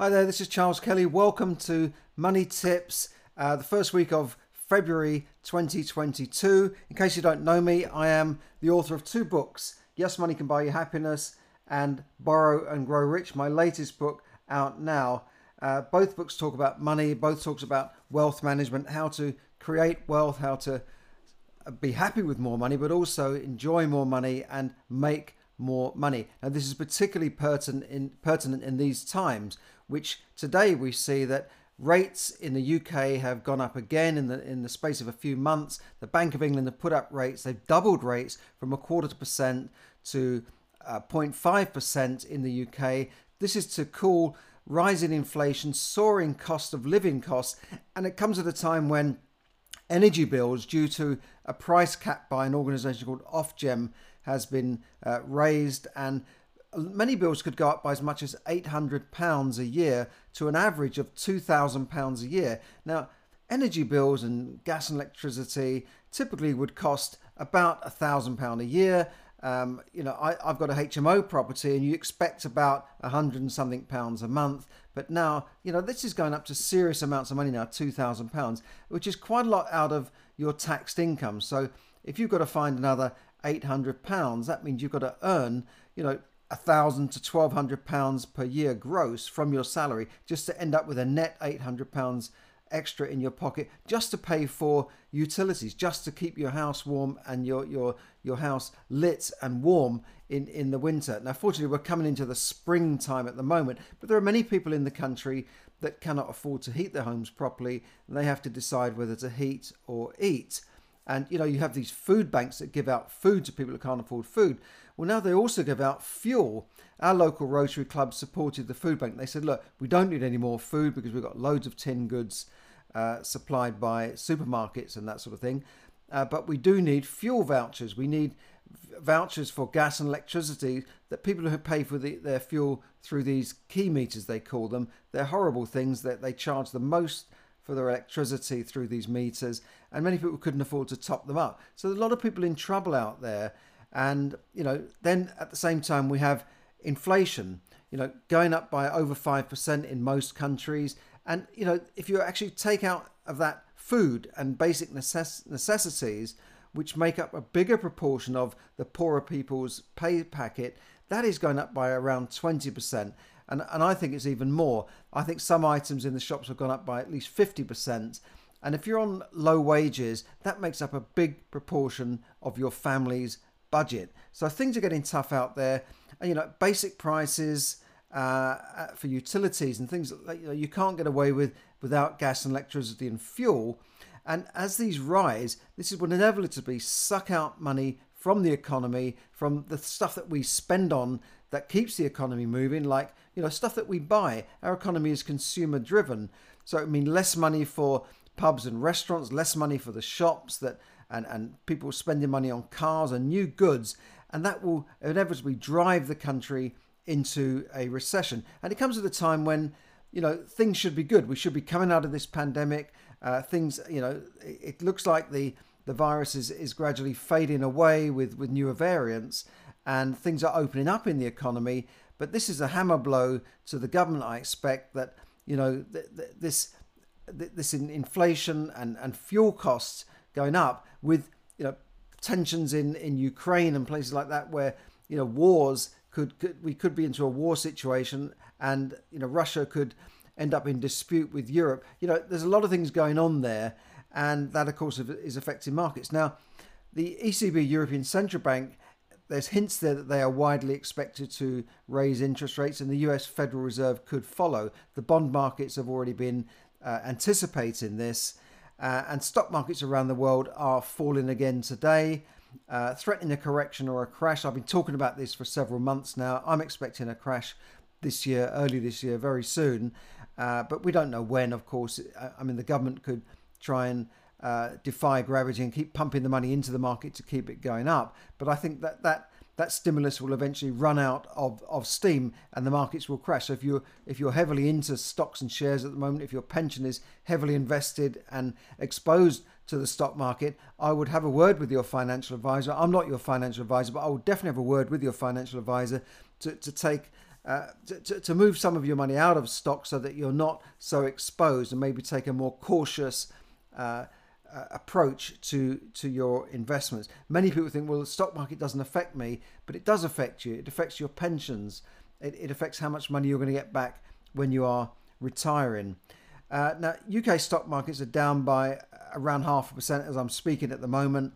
Hi there, this is Charles Kelly. Welcome to Money Tips, uh, the first week of February 2022. In case you don't know me, I am the author of two books Yes, Money Can Buy You Happiness and Borrow and Grow Rich, my latest book out now. Uh, both books talk about money, both talks about wealth management, how to create wealth, how to be happy with more money, but also enjoy more money and make more money. Now, this is particularly pertinent in, pertinent in these times which today we see that rates in the UK have gone up again in the in the space of a few months. The Bank of England have put up rates; they've doubled rates from a quarter of percent to uh, 0.5 percent in the UK. This is to cool rising inflation, soaring cost of living costs, and it comes at a time when energy bills, due to a price cap by an organisation called Ofgem, has been uh, raised and many bills could go up by as much as £800 a year to an average of £2,000 a year. Now, energy bills and gas and electricity typically would cost about £1,000 a year. Um, you know, I, have got a HMO property and you expect about a hundred and something pounds a month. But now, you know, this is going up to serious amounts of money now, £2,000, which is quite a lot out of your taxed income. So if you've got to find another £800, that means you've got to earn, you know, a thousand to twelve hundred pounds per year gross from your salary just to end up with a net eight hundred pounds extra in your pocket just to pay for utilities just to keep your house warm and your your your house lit and warm in in the winter. Now fortunately we're coming into the springtime at the moment but there are many people in the country that cannot afford to heat their homes properly. They have to decide whether to heat or eat and you know you have these food banks that give out food to people who can't afford food well, now they also give out fuel. Our local Rotary Club supported the food bank. They said, look, we don't need any more food because we've got loads of tin goods uh, supplied by supermarkets and that sort of thing. Uh, but we do need fuel vouchers. We need vouchers for gas and electricity that people who pay for the, their fuel through these key meters, they call them, they're horrible things that they charge the most for their electricity through these meters, and many people couldn't afford to top them up. So, a lot of people in trouble out there and, you know, then at the same time, we have inflation, you know, going up by over 5% in most countries. And, you know, if you actually take out of that food and basic necess- necessities, which make up a bigger proportion of the poorer people's pay packet, that is going up by around 20%. And, and I think it's even more. I think some items in the shops have gone up by at least 50%. And if you're on low wages, that makes up a big proportion of your family's budget. So things are getting tough out there. And, you know, basic prices uh, for utilities and things that you, know, you can't get away with without gas and electricity and fuel. And as these rise, this is will inevitably suck out money from the economy, from the stuff that we spend on that keeps the economy moving, like you know stuff that we buy. Our economy is consumer driven, so it means less money for pubs and restaurants, less money for the shops that and, and people spending money on cars and new goods, and that will inevitably drive the country into a recession. And it comes at a time when you know things should be good. We should be coming out of this pandemic. Uh, things, you know, it looks like the the virus is, is gradually fading away with with newer variants, and things are opening up in the economy. But this is a hammer blow to the government. I expect that you know th- th- this th- this inflation and and fuel costs going up with you know tensions in in Ukraine and places like that where you know wars could, could we could be into a war situation and you know Russia could end up in dispute with Europe. You know, there's a lot of things going on there, and that, of course, is affecting markets. Now, the ECB, European Central Bank, there's hints there that they are widely expected to raise interest rates, and the US Federal Reserve could follow. The bond markets have already been uh, anticipating this, uh, and stock markets around the world are falling again today, uh, threatening a correction or a crash. I've been talking about this for several months now. I'm expecting a crash this year, early this year, very soon, uh, but we don't know when, of course. I mean, the government could try and uh, defy gravity and keep pumping the money into the market to keep it going up. But I think that that that stimulus will eventually run out of, of steam and the markets will crash. So if you're if you're heavily into stocks and shares at the moment, if your pension is heavily invested and exposed to the stock market, I would have a word with your financial advisor. I'm not your financial advisor, but I would definitely have a word with your financial advisor to, to take uh, to, to move some of your money out of stock so that you're not so exposed and maybe take a more cautious uh, uh, approach to to your investments. Many people think, well, the stock market doesn't affect me, but it does affect you. It affects your pensions. It, it affects how much money you're going to get back when you are retiring. Uh, now, UK stock markets are down by around half a percent as I'm speaking at the moment.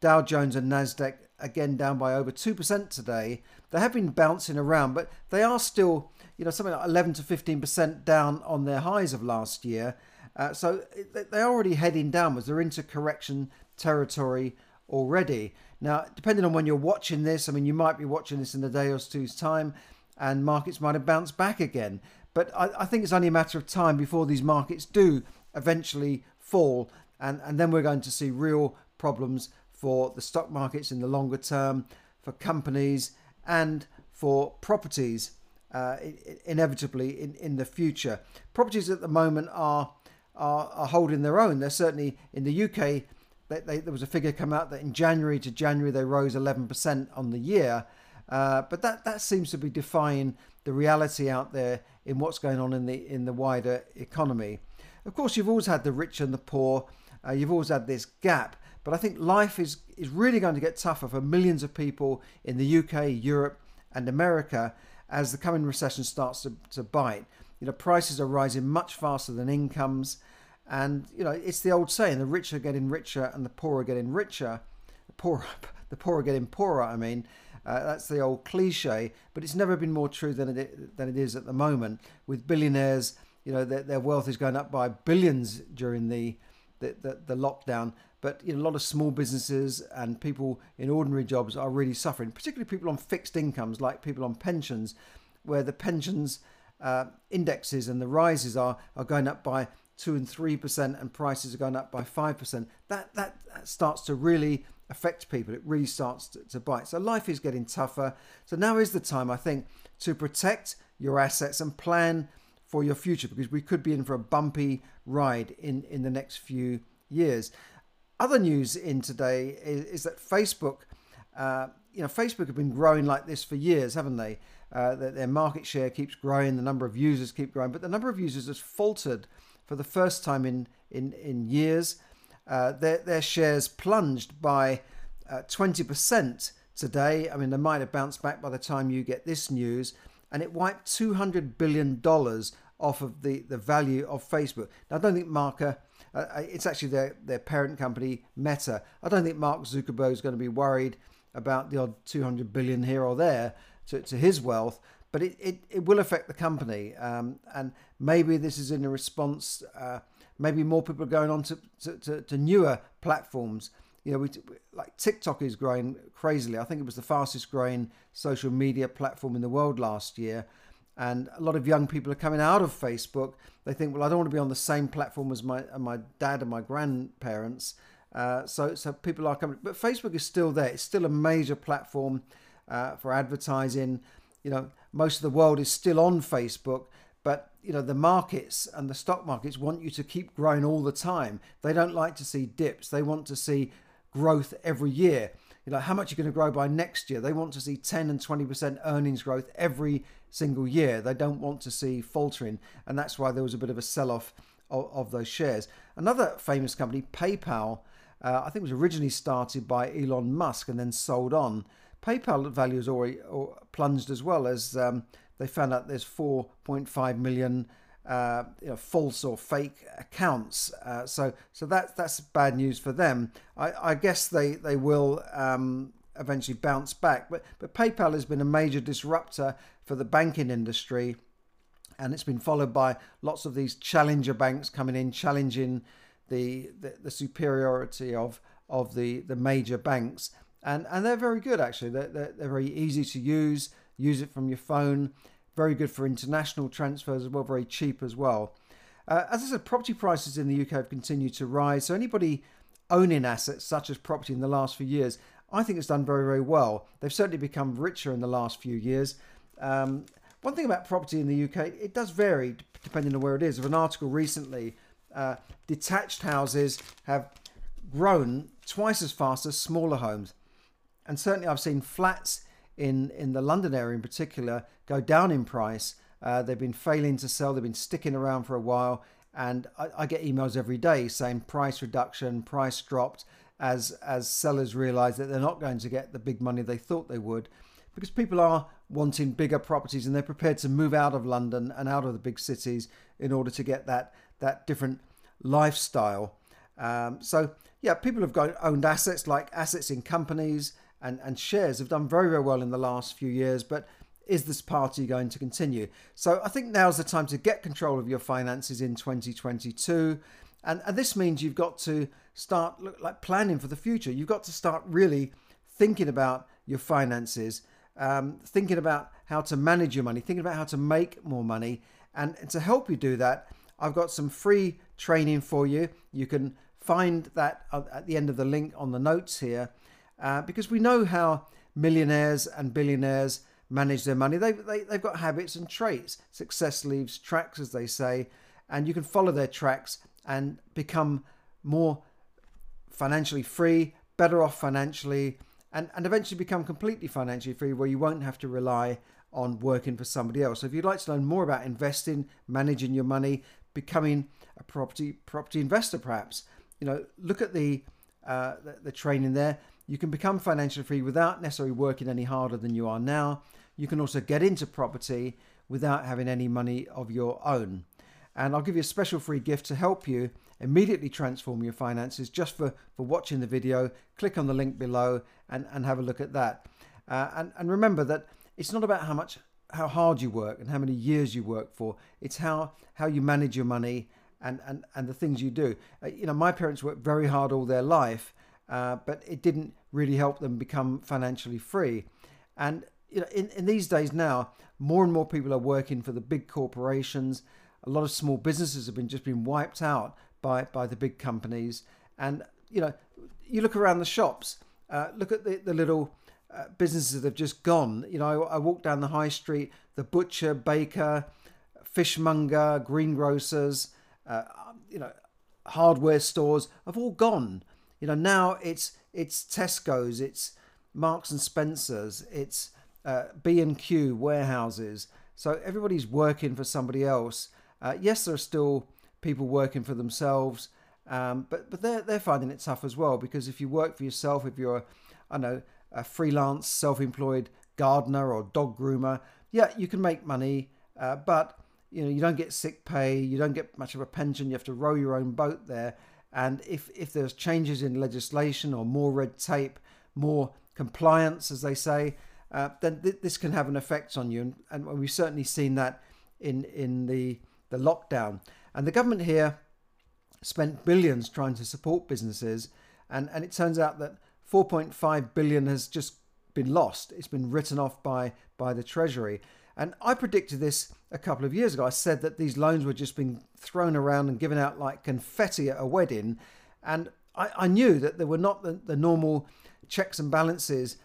Dow Jones and Nasdaq again down by over 2% today. They have been bouncing around, but they are still, you know, something like 11 to 15% down on their highs of last year. Uh, so they're already heading downwards. They're into correction territory already. Now, depending on when you're watching this, I mean, you might be watching this in a day or two's time, and markets might have bounced back again. But I, I think it's only a matter of time before these markets do eventually fall, and, and then we're going to see real problems for the stock markets in the longer term, for companies, and for properties uh, inevitably in, in the future. Properties at the moment are, are, are holding their own. They're certainly in the UK. They, they, there was a figure come out that in January to January they rose 11% on the year, uh, but that, that seems to be defying the reality out there in what's going on in the in the wider economy. Of course, you've always had the rich and the poor. Uh, you've always had this gap, but I think life is, is really going to get tougher for millions of people in the UK, Europe, and America as the coming recession starts to, to bite. You know, prices are rising much faster than incomes. And, you know, it's the old saying the rich are getting richer and the poor are getting richer. The poor, the poor are getting poorer, I mean. Uh, that's the old cliche, but it's never been more true than it, than it is at the moment. With billionaires, you know, their, their wealth is going up by billions during the, the, the, the lockdown. But you know, a lot of small businesses and people in ordinary jobs are really suffering, particularly people on fixed incomes, like people on pensions, where the pensions uh, indexes and the rises are, are going up by two and three percent, and prices are going up by five percent. That, that starts to really affect people. It really starts to, to bite. So life is getting tougher. So now is the time, I think, to protect your assets and plan for your future because we could be in for a bumpy ride in in the next few years. Other news in today is, is that Facebook, uh, you know, Facebook have been growing like this for years, haven't they? Uh, that their market share keeps growing, the number of users keep growing, but the number of users has faltered for the first time in in in years. Uh, their their shares plunged by uh, twenty percent today. I mean, they might have bounced back by the time you get this news, and it wiped two hundred billion dollars off of the the value of Facebook. Now, I don't think Marker uh, uh, it's actually their, their parent company, Meta. I don't think Mark Zuckerberg is going to be worried about the odd 200 billion here or there to, to his wealth, but it, it, it will affect the company. Um, and maybe this is in a response, uh, maybe more people are going on to, to, to, to newer platforms. You know, we, like TikTok is growing crazily. I think it was the fastest growing social media platform in the world last year. And a lot of young people are coming out of Facebook. They think, well, I don't want to be on the same platform as my my dad and my grandparents. Uh, so so people are coming, but Facebook is still there. It's still a major platform uh, for advertising. You know, most of the world is still on Facebook, but you know the markets and the stock markets want you to keep growing all the time. They don't like to see dips. They want to see growth every year. You know, how much you're going to grow by next year. They want to see 10 and 20% earnings growth every single year. They don't want to see faltering, and that's why there was a bit of a sell off of, of, those shares. Another famous company, PayPal, uh, I think was originally started by Elon Musk and then sold on. PayPal value has already plunged as well as um, they found out there's 4.5 million uh, you know, false or fake accounts. Uh, so so that's that's bad news for them. I, I guess they they will um, eventually bounce back. But but PayPal has been a major disruptor for the banking industry, and it's been followed by lots of these challenger banks coming in, challenging the the, the superiority of of the the major banks. And and they're very good actually. They're, they're, they're very easy to use. Use it from your phone. Very good for international transfers as well. Very cheap as well. Uh, as I said, property prices in the UK have continued to rise. So anybody owning assets such as property in the last few years, I think it's done very, very well. They've certainly become richer in the last few years. Um, one thing about property in the UK, it does vary depending on where it is. Of an article recently, uh, detached houses have grown twice as fast as smaller homes. And certainly I've seen flats in, in the London area in particular go down in price. Uh, they've been failing to sell, they've been sticking around for a while. And I, I get emails every day saying price reduction, price dropped, as, as sellers realize that they're not going to get the big money they thought they would because people are wanting bigger properties and they're prepared to move out of London and out of the big cities in order to get that that different lifestyle. Um, so yeah, people have got owned assets like assets in companies and, and shares have done very very well in the last few years, but is this party going to continue? So I think now's the time to get control of your finances in 2022. And, and this means you've got to start look, like planning for the future. You've got to start really thinking about your finances um, thinking about how to manage your money, thinking about how to make more money. And, and to help you do that, I've got some free training for you. You can find that at the end of the link on the notes here uh, because we know how millionaires and billionaires manage their money. They, they, they've got habits and traits. Success leaves tracks, as they say, and you can follow their tracks and become more financially free, better off financially, and, and eventually become completely financially free where you won't have to rely on working for somebody else. So if you'd like to learn more about investing, managing your money, becoming a property property investor perhaps, you know, look at the, uh, the, the training there. You can become financially free without necessarily working any harder than you are now. You can also get into property without having any money of your own. And I'll give you a special free gift to help you immediately transform your finances just for, for watching the video. Click on the link below and, and have a look at that. Uh, and, and remember that it's not about how much how hard you work and how many years you work for. It's how how you manage your money and and, and the things you do. Uh, you know, my parents worked very hard all their life, uh, but it didn't really help them become financially free. And you know, in, in these days now, more and more people are working for the big corporations. A lot of small businesses have been just been wiped out by by the big companies. And you know, you look around the shops, uh, look at the the little uh, businesses that have just gone. You know, I, I walk down the high street, the butcher, baker, fishmonger, greengrocers, uh, you know, hardware stores have all gone. You know, now it's it's Tesco's, it's Marks and Spencers, it's uh, B and Q warehouses. So everybody's working for somebody else. Uh, yes, there are still people working for themselves. Um, but but they're they're finding it tough as well because if you work for yourself, if you're, I know, a freelance, self-employed gardener or dog groomer, yeah, you can make money, uh, but you know you don't get sick pay, you don't get much of a pension, you have to row your own boat there. And if if there's changes in legislation or more red tape, more compliance, as they say, uh, then th- this can have an effect on you, and, and we've certainly seen that in in the the lockdown. And the government here spent billions trying to support businesses, and, and it turns out that 4.5 billion has just been lost. It's been written off by by the Treasury. And I predicted this a couple of years ago. I said that these loans were just being thrown around and given out like confetti at a wedding. And I, I knew that there were not the, the normal checks and balances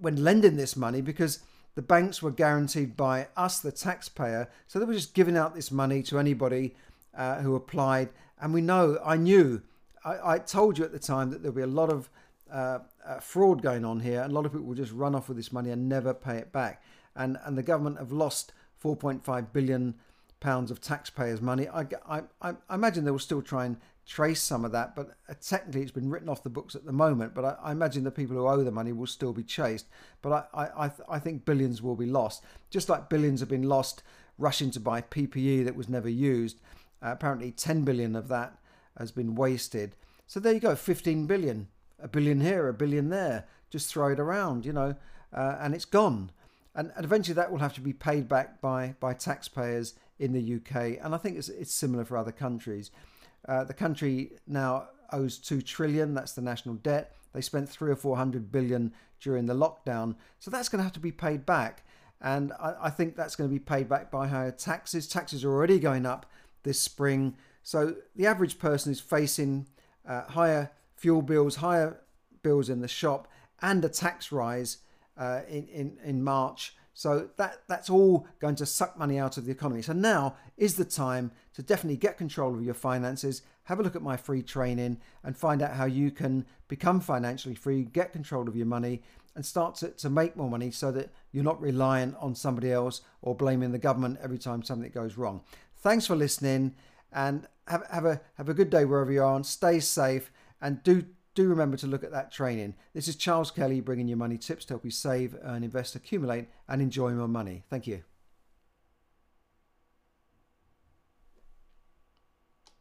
when lending this money because the banks were guaranteed by us, the taxpayer. So they were just giving out this money to anybody uh, who applied. And we know, I knew, I, I, told you at the time that there'll be a lot of uh, uh, fraud going on here. And a lot of people will just run off with this money and never pay it back. And, and the government have lost 4.5 billion pounds of taxpayers' money. I, I, I imagine they will still try and trace some of that, but uh, technically it's been written off the books at the moment. But I, I imagine the people who owe the money will still be chased. But I, I, I think billions will be lost, just like billions have been lost rushing to buy PPE that was never used. Uh, apparently, 10 billion of that has been wasted. So there you go, 15 billion, a billion here, a billion there. Just throw it around, you know, uh, and it's gone. And, and eventually, that will have to be paid back by by taxpayers in the UK. And I think it's it's similar for other countries. Uh, the country now owes two trillion. That's the national debt. They spent three or four hundred billion during the lockdown, so that's going to have to be paid back. And I, I think that's going to be paid back by higher taxes. Taxes are already going up this spring. So the average person is facing uh, higher fuel bills, higher bills in the shop, and a tax rise uh, in, in, in March. So that that's all going to suck money out of the economy. So now is the time to definitely get control of your finances. Have a look at my free training and find out how you can become financially free, get control of your money, and start to, to make more money so that you're not relying on somebody else or blaming the government every time something goes wrong. Thanks for listening and have, have a have a good day wherever you are and stay safe and do do remember to look at that training. This is Charles Kelly bringing you money tips to help you save, earn, invest, accumulate, and enjoy more money. Thank you.